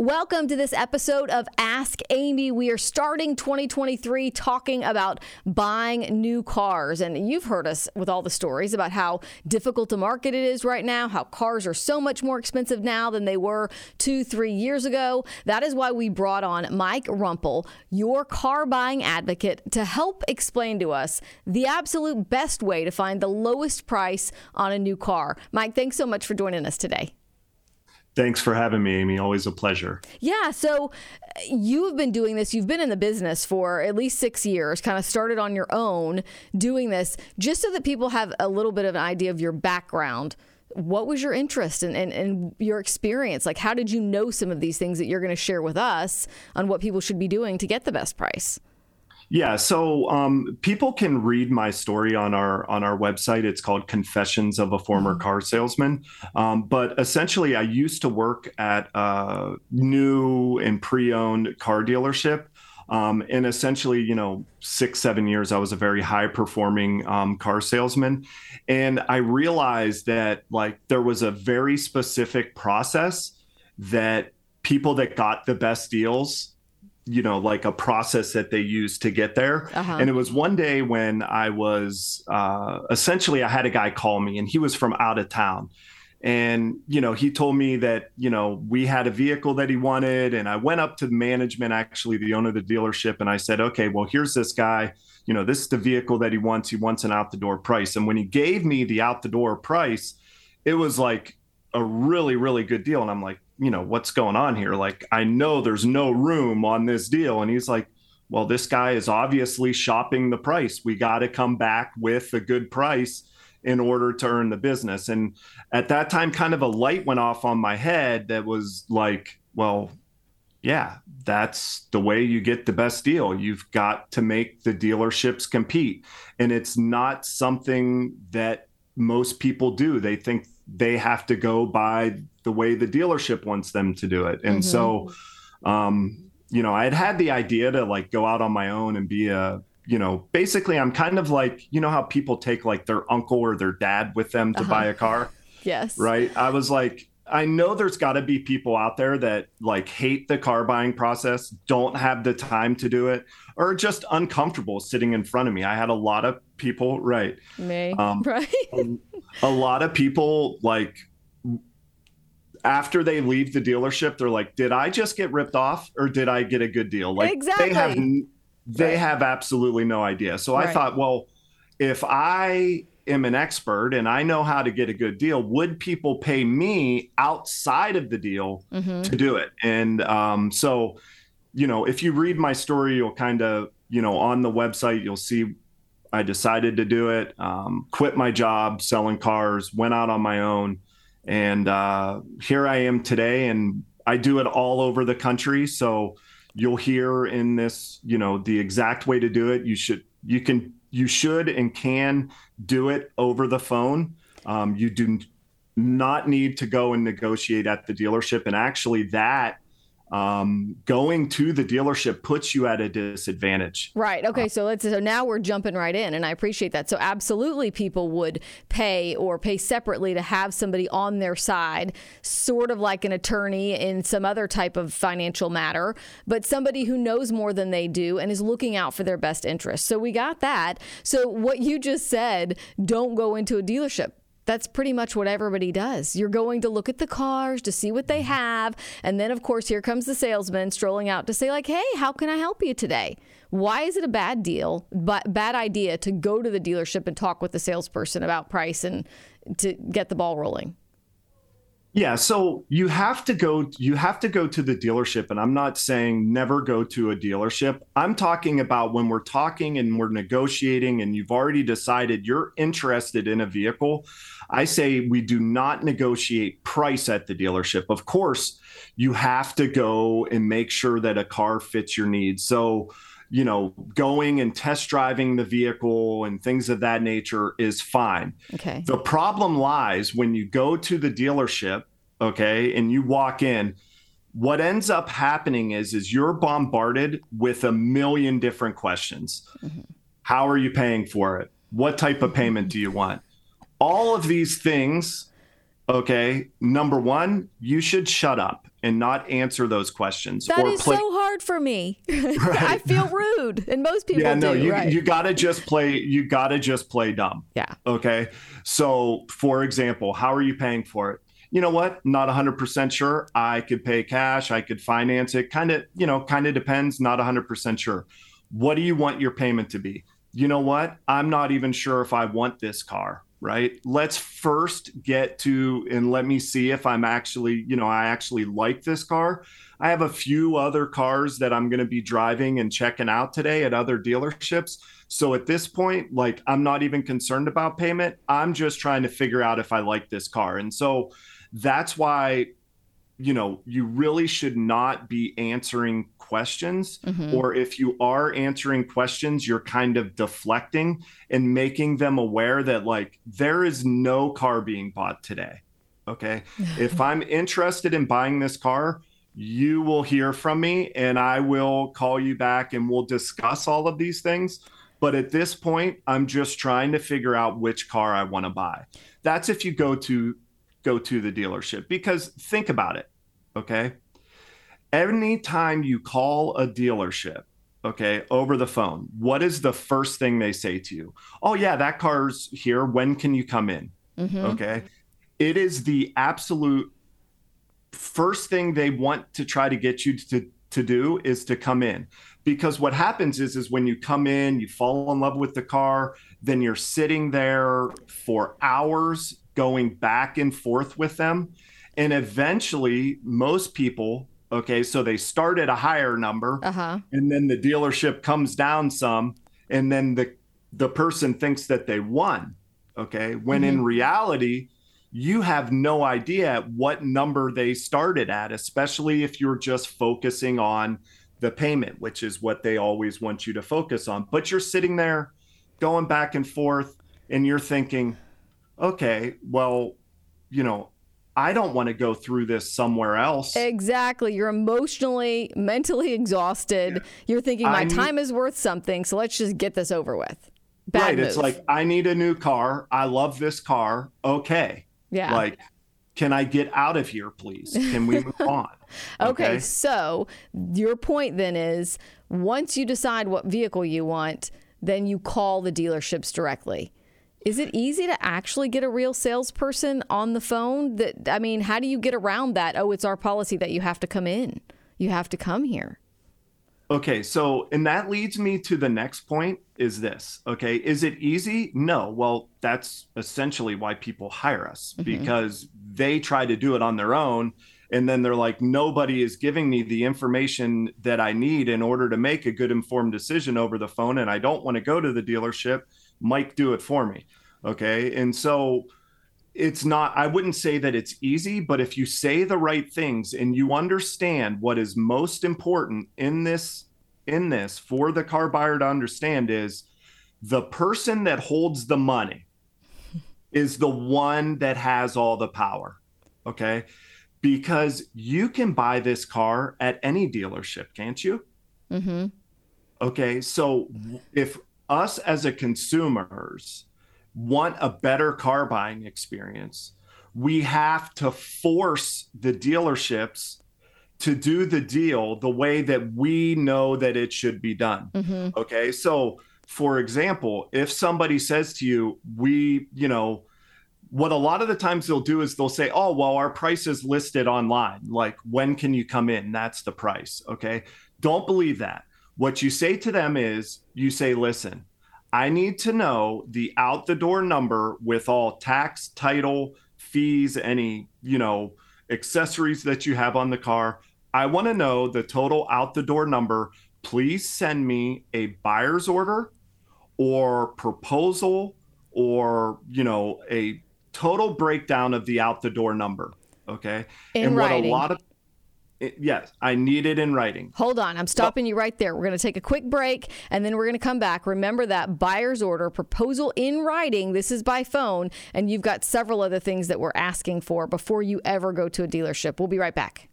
Welcome to this episode of Ask Amy. We are starting 2023 talking about buying new cars. And you've heard us with all the stories about how difficult to market it is right now, how cars are so much more expensive now than they were two, three years ago. That is why we brought on Mike Rumpel, your car buying advocate, to help explain to us the absolute best way to find the lowest price on a new car. Mike, thanks so much for joining us today. Thanks for having me, Amy. Always a pleasure. Yeah. So uh, you've been doing this, you've been in the business for at least six years, kind of started on your own doing this, just so that people have a little bit of an idea of your background. What was your interest and in, in, in, your experience? Like, how did you know some of these things that you're going to share with us on what people should be doing to get the best price? Yeah, so um, people can read my story on our on our website. It's called Confessions of a Former mm-hmm. Car Salesman. Um, but essentially, I used to work at a new and pre-owned car dealership. Um, and essentially, you know, six, seven years, I was a very high performing um, car salesman. And I realized that, like, there was a very specific process that people that got the best deals you know like a process that they use to get there. Uh-huh. and it was one day when i was uh, essentially i had a guy call me and he was from out of town. And you know he told me that you know we had a vehicle that he wanted and i went up to management actually the owner of the dealership and i said okay well here's this guy. You know this is the vehicle that he wants. He wants an out the door price. And when he gave me the out the door price it was like a really really good deal. And i'm like you know, what's going on here? Like, I know there's no room on this deal. And he's like, well, this guy is obviously shopping the price. We got to come back with a good price in order to earn the business. And at that time, kind of a light went off on my head that was like, well, yeah, that's the way you get the best deal. You've got to make the dealerships compete. And it's not something that most people do. They think they have to go by the way the dealership wants them to do it. And mm-hmm. so, um, you know, I had had the idea to like go out on my own and be a, you know, basically I'm kind of like, you know, how people take like their uncle or their dad with them to uh-huh. buy a car. Yes. Right. I was like, I know there's got to be people out there that like hate the car buying process, don't have the time to do it, or just uncomfortable sitting in front of me. I had a lot of people, right? Me, um, right? a, lot of people like after they leave the dealership, they're like, "Did I just get ripped off, or did I get a good deal?" Like exactly. they have they right. have absolutely no idea. So right. I thought, well, if I am an expert and I know how to get a good deal, would people pay me outside of the deal mm-hmm. to do it? And um, so, you know, if you read my story, you'll kind of, you know, on the website, you'll see I decided to do it, um, quit my job selling cars, went out on my own. And uh, here I am today, and I do it all over the country. So you'll hear in this, you know, the exact way to do it. You should, you can you should and can do it over the phone. Um, you do not need to go and negotiate at the dealership. And actually, that um, going to the dealership puts you at a disadvantage. Right. Okay. Uh, so let's. So now we're jumping right in, and I appreciate that. So absolutely, people would pay or pay separately to have somebody on their side, sort of like an attorney in some other type of financial matter, but somebody who knows more than they do and is looking out for their best interest. So we got that. So what you just said, don't go into a dealership that's pretty much what everybody does. You're going to look at the cars to see what they mm-hmm. have. And then, of course, here comes the salesman strolling out to say, like, hey, how can I help you today? Why is it a bad deal, but bad idea to go to the dealership and talk with the salesperson about price and to get the ball rolling? Yeah, so you have to go you have to go to the dealership and I'm not saying never go to a dealership. I'm talking about when we're talking and we're negotiating and you've already decided you're interested in a vehicle, I say we do not negotiate price at the dealership. Of course, you have to go and make sure that a car fits your needs. So you know, going and test driving the vehicle and things of that nature is fine. Okay. The problem lies when you go to the dealership, okay, and you walk in. What ends up happening is is you're bombarded with a million different questions. Mm-hmm. How are you paying for it? What type of payment do you want? All of these things, okay, number 1, you should shut up and not answer those questions. That is play- so hard for me. Right. I feel rude, and most people yeah, no, do. You, right. you gotta just play. You gotta just play dumb. Yeah. Okay. So, for example, how are you paying for it? You know what? Not 100% sure. I could pay cash. I could finance it. Kind of, you know, kind of depends. Not 100% sure. What do you want your payment to be? You know what? I'm not even sure if I want this car right? Let's first get to and let me see if I'm actually, you know, I actually like this car. I have a few other cars that I'm going to be driving and checking out today at other dealerships. So at this point, like I'm not even concerned about payment. I'm just trying to figure out if I like this car. And so that's why you know, you really should not be answering questions. Mm-hmm. Or if you are answering questions, you're kind of deflecting and making them aware that, like, there is no car being bought today. Okay. if I'm interested in buying this car, you will hear from me and I will call you back and we'll discuss all of these things. But at this point, I'm just trying to figure out which car I want to buy. That's if you go to go to the dealership because think about it. Okay. Anytime you call a dealership, okay, over the phone, what is the first thing they say to you? Oh, yeah, that car's here. When can you come in? Mm-hmm. Okay. It is the absolute first thing they want to try to get you to, to do is to come in because what happens is is when you come in you fall in love with the car then you're sitting there for hours going back and forth with them and eventually most people okay so they start at a higher number uh-huh. and then the dealership comes down some and then the the person thinks that they won okay when mm-hmm. in reality you have no idea what number they started at especially if you're just focusing on the payment which is what they always want you to focus on but you're sitting there going back and forth and you're thinking okay well you know I don't want to go through this somewhere else. Exactly. You're emotionally, mentally exhausted. Yeah. You're thinking my need, time is worth something, so let's just get this over with. Bad right. Move. It's like I need a new car. I love this car. Okay. Yeah. Like can I get out of here, please? Can we move on? okay. okay, so your point then is once you decide what vehicle you want, then you call the dealerships directly. Is it easy to actually get a real salesperson on the phone? That I mean, how do you get around that? Oh, it's our policy that you have to come in. You have to come here. Okay, so and that leads me to the next point is this. Okay, is it easy? No. Well, that's essentially why people hire us mm-hmm. because they try to do it on their own and then they're like nobody is giving me the information that I need in order to make a good informed decision over the phone and I don't want to go to the dealership Mike do it for me. Okay. And so it's not, I wouldn't say that it's easy, but if you say the right things and you understand what is most important in this, in this for the car buyer to understand is the person that holds the money is the one that has all the power. Okay. Because you can buy this car at any dealership, can't you? Mm-hmm. Okay. So if us as a consumers want a better car buying experience, we have to force the dealerships to do the deal the way that we know that it should be done. Mm-hmm. Okay. So, for example, if somebody says to you, we, you know, what a lot of the times they'll do is they'll say, oh, well, our price is listed online. Like, when can you come in? That's the price. Okay. Don't believe that. What you say to them is you say, listen, I need to know the out the door number with all tax, title, fees, any, you know, accessories that you have on the car. I want to know the total out the door number. Please send me a buyer's order or proposal or, you know, a total breakdown of the out the door number. Okay. In and writing. what a lot of yes, I need it in writing. Hold on. I'm stopping you right there. We're going to take a quick break and then we're going to come back. Remember that buyer's order proposal in writing. This is by phone. And you've got several other things that we're asking for before you ever go to a dealership. We'll be right back.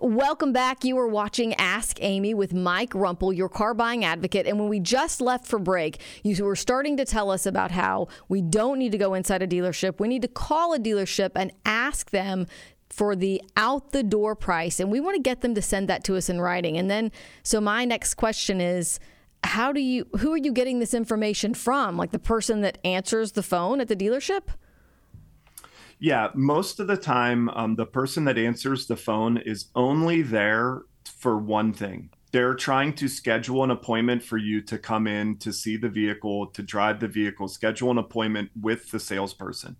Welcome back. You are watching Ask Amy with Mike Rumpel, your car buying advocate. And when we just left for break, you were starting to tell us about how we don't need to go inside a dealership. We need to call a dealership and ask them for the out the door price. And we want to get them to send that to us in writing. And then, so my next question is, how do you, who are you getting this information from? Like the person that answers the phone at the dealership? Yeah, most of the time, um, the person that answers the phone is only there for one thing. They're trying to schedule an appointment for you to come in to see the vehicle, to drive the vehicle, schedule an appointment with the salesperson.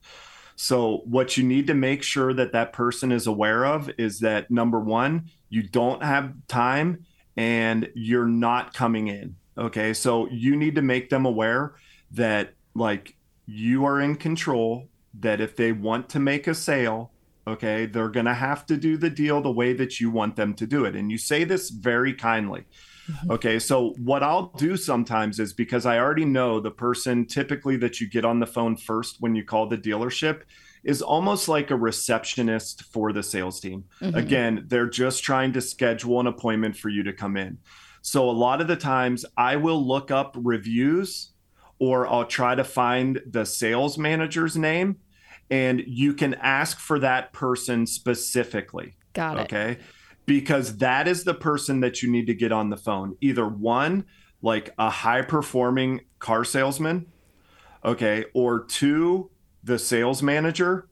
So, what you need to make sure that that person is aware of is that number one, you don't have time and you're not coming in. Okay. So, you need to make them aware that, like, you are in control that if they want to make a sale, okay, they're going to have to do the deal the way that you want them to do it. And you say this very kindly. Mm-hmm. Okay, so what I'll do sometimes is because I already know the person typically that you get on the phone first when you call the dealership is almost like a receptionist for the sales team. Mm-hmm. Again, they're just trying to schedule an appointment for you to come in. So a lot of the times I will look up reviews or I'll try to find the sales manager's name and you can ask for that person specifically. Got it. Okay. Because that is the person that you need to get on the phone. Either one, like a high performing car salesman, okay, or two, the sales manager.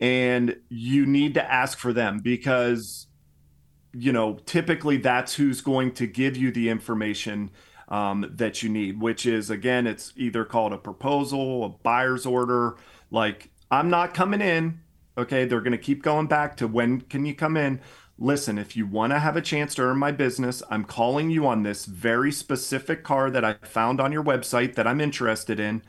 And you need to ask for them because, you know, typically that's who's going to give you the information um, that you need, which is, again, it's either called a proposal, a buyer's order, like I'm not coming in. Okay, they're going to keep going back to when can you come in? Listen, if you want to have a chance to earn my business, I'm calling you on this very specific car that I found on your website that I'm interested in.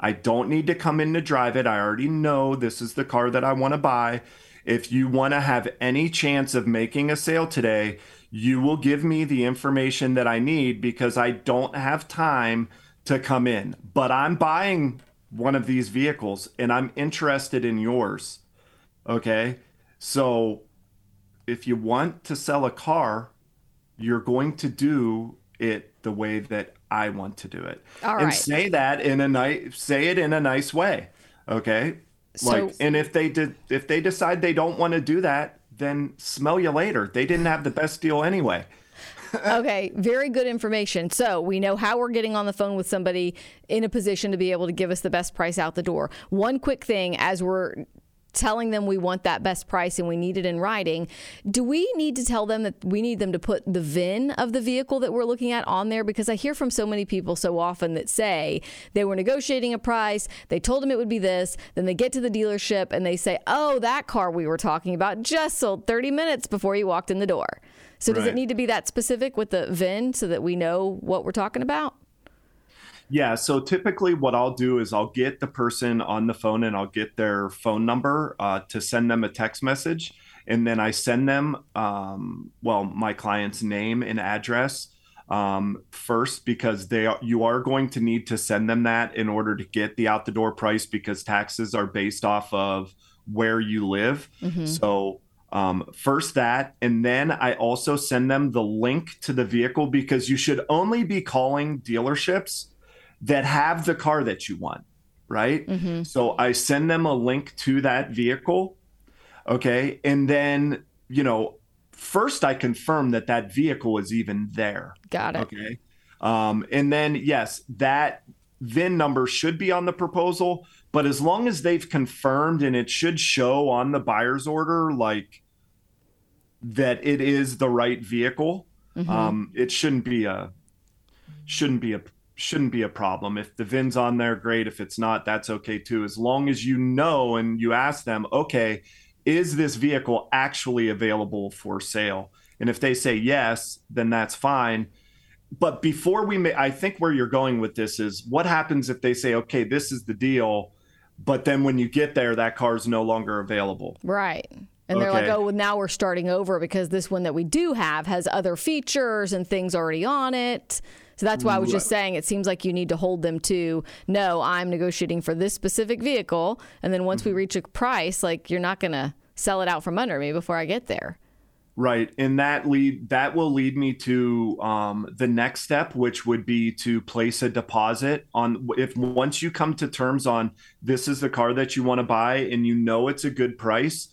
I don't need to come in to drive it. I already know this is the car that I want to buy. If you want to have any chance of making a sale today, you will give me the information that I need because I don't have time to come in. But I'm buying one of these vehicles and I'm interested in yours. Okay. So if you want to sell a car, you're going to do it the way that I want to do it. All and right. say that in a nice say it in a nice way. Okay? So- like and if they did if they decide they don't want to do that, then smell you later. They didn't have the best deal anyway okay, very good information. So we know how we're getting on the phone with somebody in a position to be able to give us the best price out the door. One quick thing as we're telling them we want that best price and we need it in writing, do we need to tell them that we need them to put the VIN of the vehicle that we're looking at on there? Because I hear from so many people so often that say they were negotiating a price, they told them it would be this, then they get to the dealership and they say, oh, that car we were talking about just sold 30 minutes before you walked in the door. So does it need to be that specific with the VIN so that we know what we're talking about? Yeah, so typically what I'll do is I'll get the person on the phone and I'll get their phone number uh, to send them a text message. And then I send them, um, well, my client's name and address um, first because they are, you are going to need to send them that in order to get the out the door price because taxes are based off of where you live. So um, first that, and then I also send them the link to the vehicle because you should only be calling dealerships that have the car that you want, right? So I send them a link to that vehicle. Okay. And then, you know, first I confirm that that vehicle is even there. Got it. Okay. Um, and then, yes, that VIN number should be on the proposal, but as long as they've confirmed and it should show on the buyer's order, like that it is the right vehicle, um, it shouldn't be a shouldn't be a shouldn't be a problem. If the VIN's on there, great. If it's not, that's okay too. As long as you know and you ask them, okay, is this vehicle actually available for sale? And if they say yes, then that's fine. But before we may, I think where you're going with this is what happens if they say, okay, this is the deal, but then when you get there, that car is no longer available. Right. And they're like, oh, well, now we're starting over because this one that we do have has other features and things already on it. So that's why I was just saying it seems like you need to hold them to no, I'm negotiating for this specific vehicle. And then once mm-hmm. we reach a price, like you're not going to sell it out from under me before I get there. Right, and that lead that will lead me to um, the next step, which would be to place a deposit on. If once you come to terms on this is the car that you want to buy, and you know it's a good price,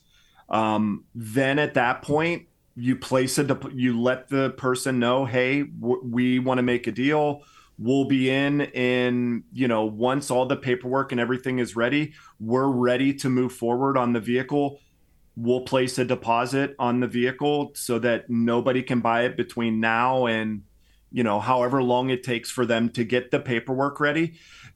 um, then at that point you place a you let the person know, hey, w- we want to make a deal. We'll be in in you know once all the paperwork and everything is ready, we're ready to move forward on the vehicle we'll place a deposit on the vehicle so that nobody can buy it between now and you know however long it takes for them to get the paperwork ready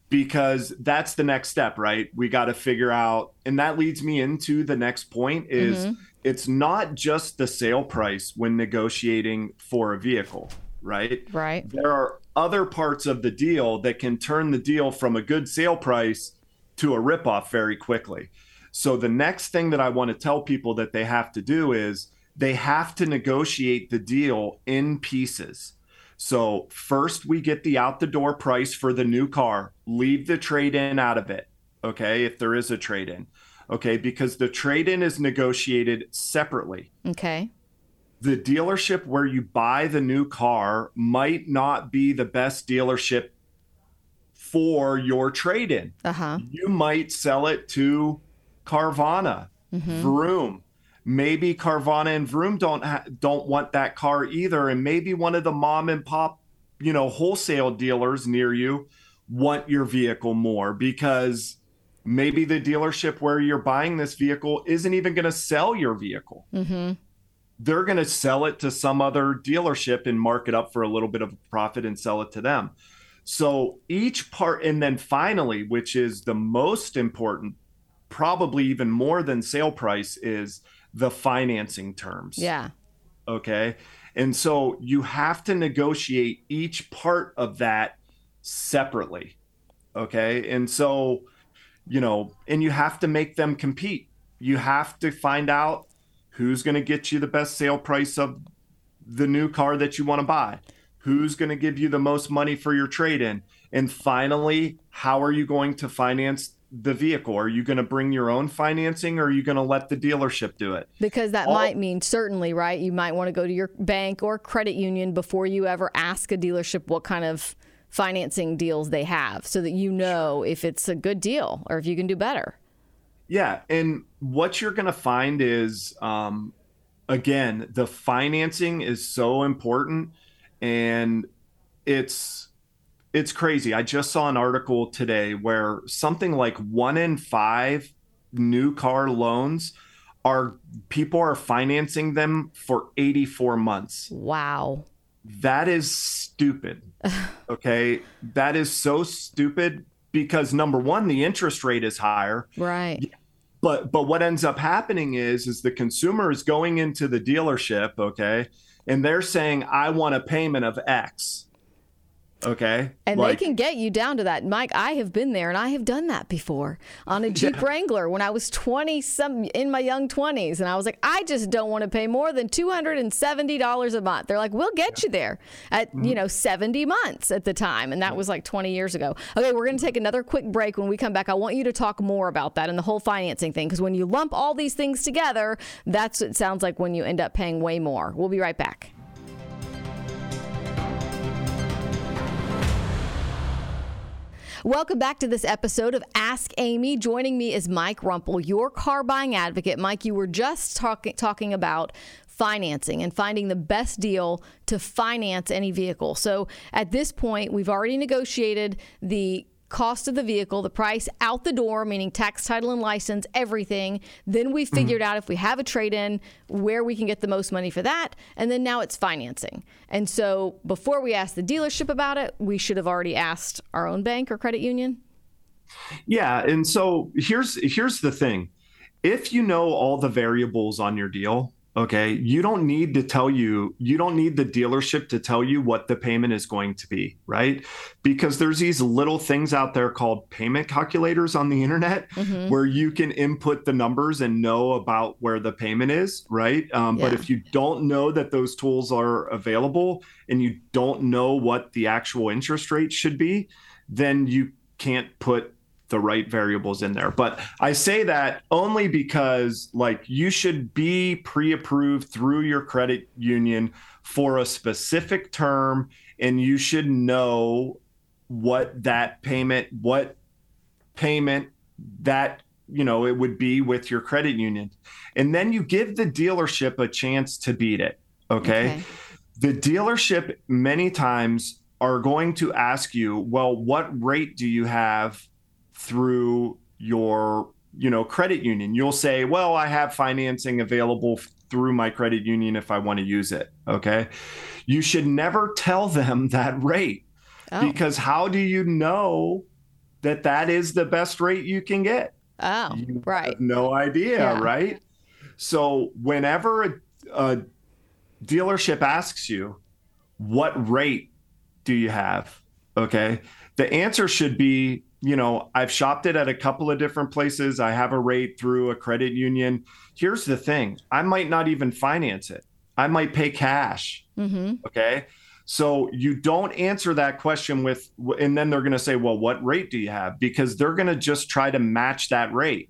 because that's the next step right we got to figure out and that leads me into the next point is mm-hmm. It's not just the sale price when negotiating for a vehicle right right there are other parts of the deal that can turn the deal from a good sale price to a ripoff very quickly so the next thing that I want to tell people that they have to do is they have to negotiate the deal in pieces. So first we get the out the door price for the new car. Leave the trade in out of it. Okay, if there is a trade in. Okay, because the trade in is negotiated separately. Okay. The dealership where you buy the new car might not be the best dealership for your trade in. Uh-huh. You might sell it to Carvana, mm-hmm. Vroom. Maybe Carvana and Vroom don't ha- don't want that car either, and maybe one of the mom and pop, you know, wholesale dealers near you want your vehicle more because maybe the dealership where you're buying this vehicle isn't even going to sell your vehicle. Mm-hmm. They're going to sell it to some other dealership and mark it up for a little bit of profit and sell it to them. So each part, and then finally, which is the most important probably even more than sale price is the financing terms. Yeah. Okay. And so you have to negotiate each part of that separately. Okay. And so, you know, and you have to make them compete. You have to find out who's going to get you the best sale price of the new car that you want to buy, who's going to give you the most money for your trade in. And finally, how are you going to finance the vehicle? Are you going to bring your own financing or are you going to let the dealership do it? Because that All, might mean certainly, right? You might want to go to your bank or credit union before you ever ask a dealership what kind of financing deals they have so that you know if it's a good deal or if you can do better. Yeah. And what you're going to find is, um, again, the financing is so important and it's, it's crazy. I just saw an article today where something like one in five new car loans are people are financing them for 84 months. Wow. That is stupid. okay. that is so stupid because number one, the interest rate is higher. Right. But but what ends up happening is is the consumer is going into the dealership, okay, and they're saying, I want a payment of X Okay. And like, they can get you down to that. Mike, I have been there and I have done that before on a Jeep yeah. Wrangler when I was 20 some in my young 20s and I was like, I just don't want to pay more than $270 a month. They're like, "We'll get you there at, mm-hmm. you know, 70 months at the time." And that was like 20 years ago. Okay, we're going to take another quick break when we come back. I want you to talk more about that and the whole financing thing because when you lump all these things together, that's what it sounds like when you end up paying way more. We'll be right back. Welcome back to this episode of Ask Amy. Joining me is Mike Rumpel, your car buying advocate. Mike, you were just talk- talking about financing and finding the best deal to finance any vehicle. So at this point, we've already negotiated the cost of the vehicle, the price out the door, meaning tax, title, and license, everything. Then we figured mm-hmm. out if we have a trade in, where we can get the most money for that. And then now it's financing. And so before we ask the dealership about it, we should have already asked our own bank or credit union. Yeah. And so here's here's the thing. If you know all the variables on your deal, Okay. You don't need to tell you, you don't need the dealership to tell you what the payment is going to be, right? Because there's these little things out there called payment calculators on the internet mm-hmm. where you can input the numbers and know about where the payment is, right? Um, yeah. But if you don't know that those tools are available and you don't know what the actual interest rate should be, then you can't put the right variables in there. But I say that only because like you should be pre-approved through your credit union for a specific term and you should know what that payment what payment that you know it would be with your credit union. And then you give the dealership a chance to beat it, okay? okay. The dealership many times are going to ask you, well, what rate do you have through your you know credit union. You'll say well i have financing available through my credit union if i want to use it okay? You should never tell them that rate oh. because how do you know that that is the best rate you can get? Oh you right. no idea yeah. right? So whenever a, a dealership asks you what rate do you have? okay the answer should be you know, I've shopped it at a couple of different places. I have a rate through a credit union. Here's the thing I might not even finance it, I might pay cash. Mm-hmm. Okay. So you don't answer that question with, and then they're going to say, well, what rate do you have? Because they're going to just try to match that rate.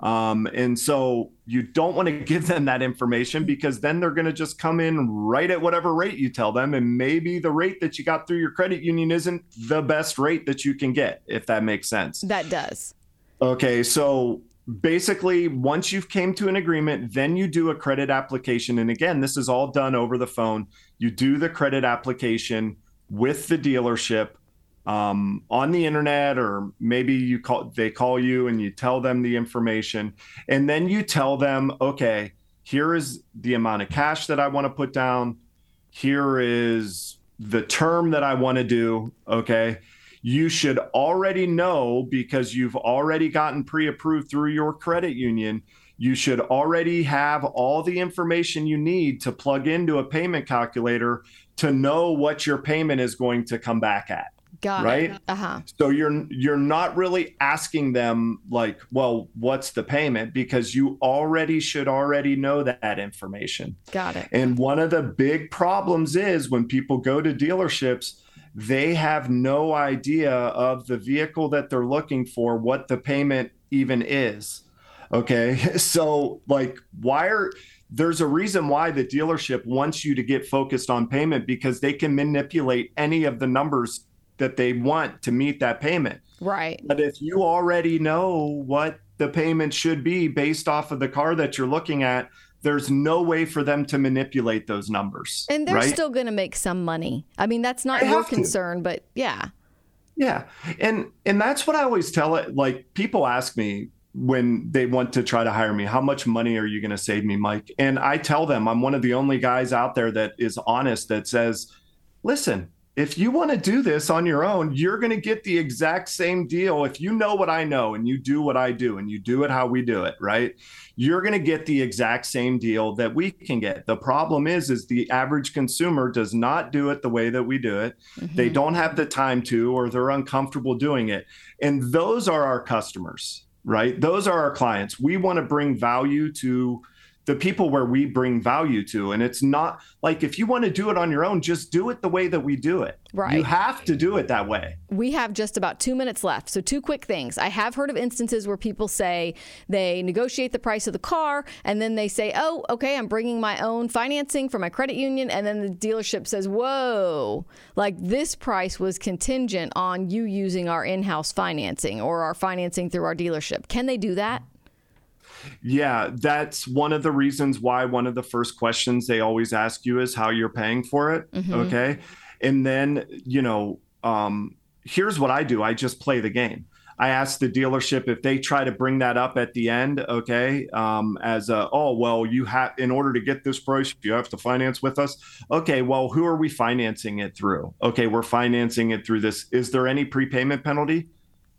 Um, and so you don't want to give them that information because then they're going to just come in right at whatever rate you tell them. And maybe the rate that you got through your credit union isn't the best rate that you can get, if that makes sense. That does. Okay. So basically, once you've came to an agreement, then you do a credit application. And again, this is all done over the phone. You do the credit application with the dealership um, on the internet or maybe you call they call you and you tell them the information and then you tell them okay here is the amount of cash that i want to put down. Here is the term that i want to do okay? You should already know because you've already gotten pre-approved through your credit union. You should already have all the information you need to plug into a payment calculator to know what your payment is going to come back at Got right? Uh-huh. So you're you're not really asking them like, well, what's the payment because you already should already know that information. Got it. And one of the big problems is when people go to dealerships, they have no idea of the vehicle that they're looking for, what the payment even is. Okay? So like why are there's a reason why the dealership wants you to get focused on payment because they can manipulate any of the numbers that they want to meet that payment. Right. But if you already know what the payment should be based off of the car that you're looking at, there's no way for them to manipulate those numbers. And they're right? still going to make some money. I mean, that's not your concern, to. but yeah. Yeah. And and that's what I always tell it like people ask me when they want to try to hire me, how much money are you going to save me, Mike? And I tell them I'm one of the only guys out there that is honest that says, "Listen, if you want to do this on your own, you're going to get the exact same deal. If you know what I know and you do what I do and you do it how we do it, right? You're going to get the exact same deal that we can get. The problem is is the average consumer does not do it the way that we do it. Mm-hmm. They don't have the time to or they're uncomfortable doing it. And those are our customers, right? Those are our clients. We want to bring value to the people where we bring value to. And it's not like if you want to do it on your own, just do it the way that we do it. Right. You have to do it that way. We have just about two minutes left. So, two quick things. I have heard of instances where people say they negotiate the price of the car and then they say, oh, okay, I'm bringing my own financing for my credit union. And then the dealership says, whoa, like this price was contingent on you using our in house financing or our financing through our dealership. Can they do that? Yeah, that's one of the reasons why one of the first questions they always ask you is how you're paying for it. Mm-hmm. Okay. And then, you know, um, here's what I do I just play the game. I ask the dealership if they try to bring that up at the end, okay, um, as a, oh, well, you have, in order to get this price, you have to finance with us. Okay, well, who are we financing it through? Okay, we're financing it through this. Is there any prepayment penalty?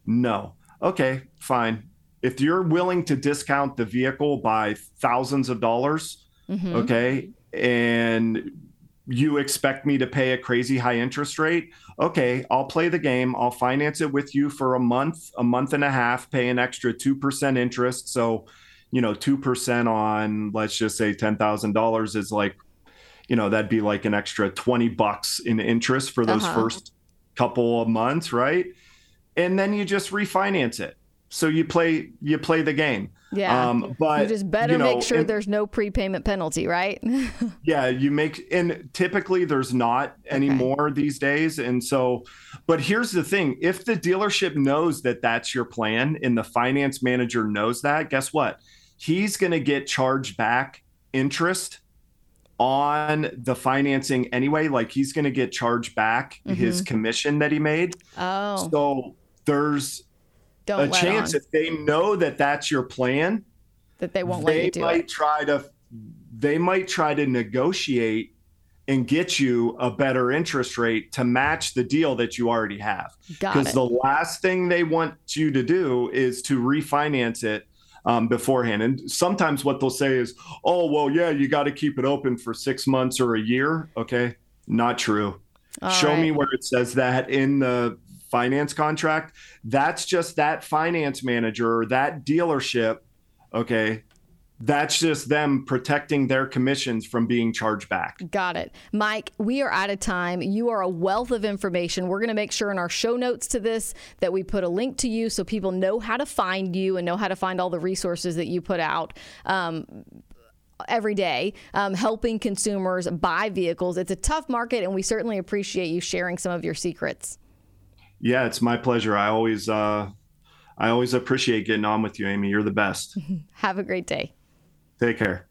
No. Okay, fine. If you're willing to discount the vehicle by thousands of dollars, mm-hmm. okay, and you expect me to pay a crazy high interest rate. Okay, I'll play the game. I'll finance it with you for a month, a month and a half, pay an extra 2% interest. So, you know, 2% on, let's just say $10,000 is like, you know, that'd be like an extra 20 bucks in interest for those uh-huh. first couple of months, right? And then you just refinance it. So you play you play the game. Yeah. Um, but you just better you know, make sure and, there's no prepayment penalty, right? yeah, you make and typically there's not anymore okay. these days. And so, but here's the thing: if the dealership knows that that's your plan, and the finance manager knows that, guess what? He's going to get charged back interest on the financing anyway. Like he's going to get charged back mm-hmm. his commission that he made. Oh. So there's don't a chance on. if they know that that's your plan that they won't they might it. try to they might try to negotiate and get you a better interest rate to match the deal that you already have because the last thing they want you to do is to refinance it um, beforehand and sometimes what they'll say is oh well yeah you got to keep it open for six months or a year okay not true All show right. me where it says that in the finance contract, that's just that finance manager that dealership. Okay. That's just them protecting their commissions from being charged back. Got it. Mike, we are out of time. You are a wealth of information. We're going to make sure in our show notes to this that we put a link to you so people know how to find you and know how to find all the resources that you put out. Um, every day um, helping consumers buy vehicles. It's a tough market, and we certainly appreciate you sharing some of your secrets. Yeah, it's my pleasure. I always uh, I always appreciate getting on with you, Amy. You're the best. Have a great day. Take care.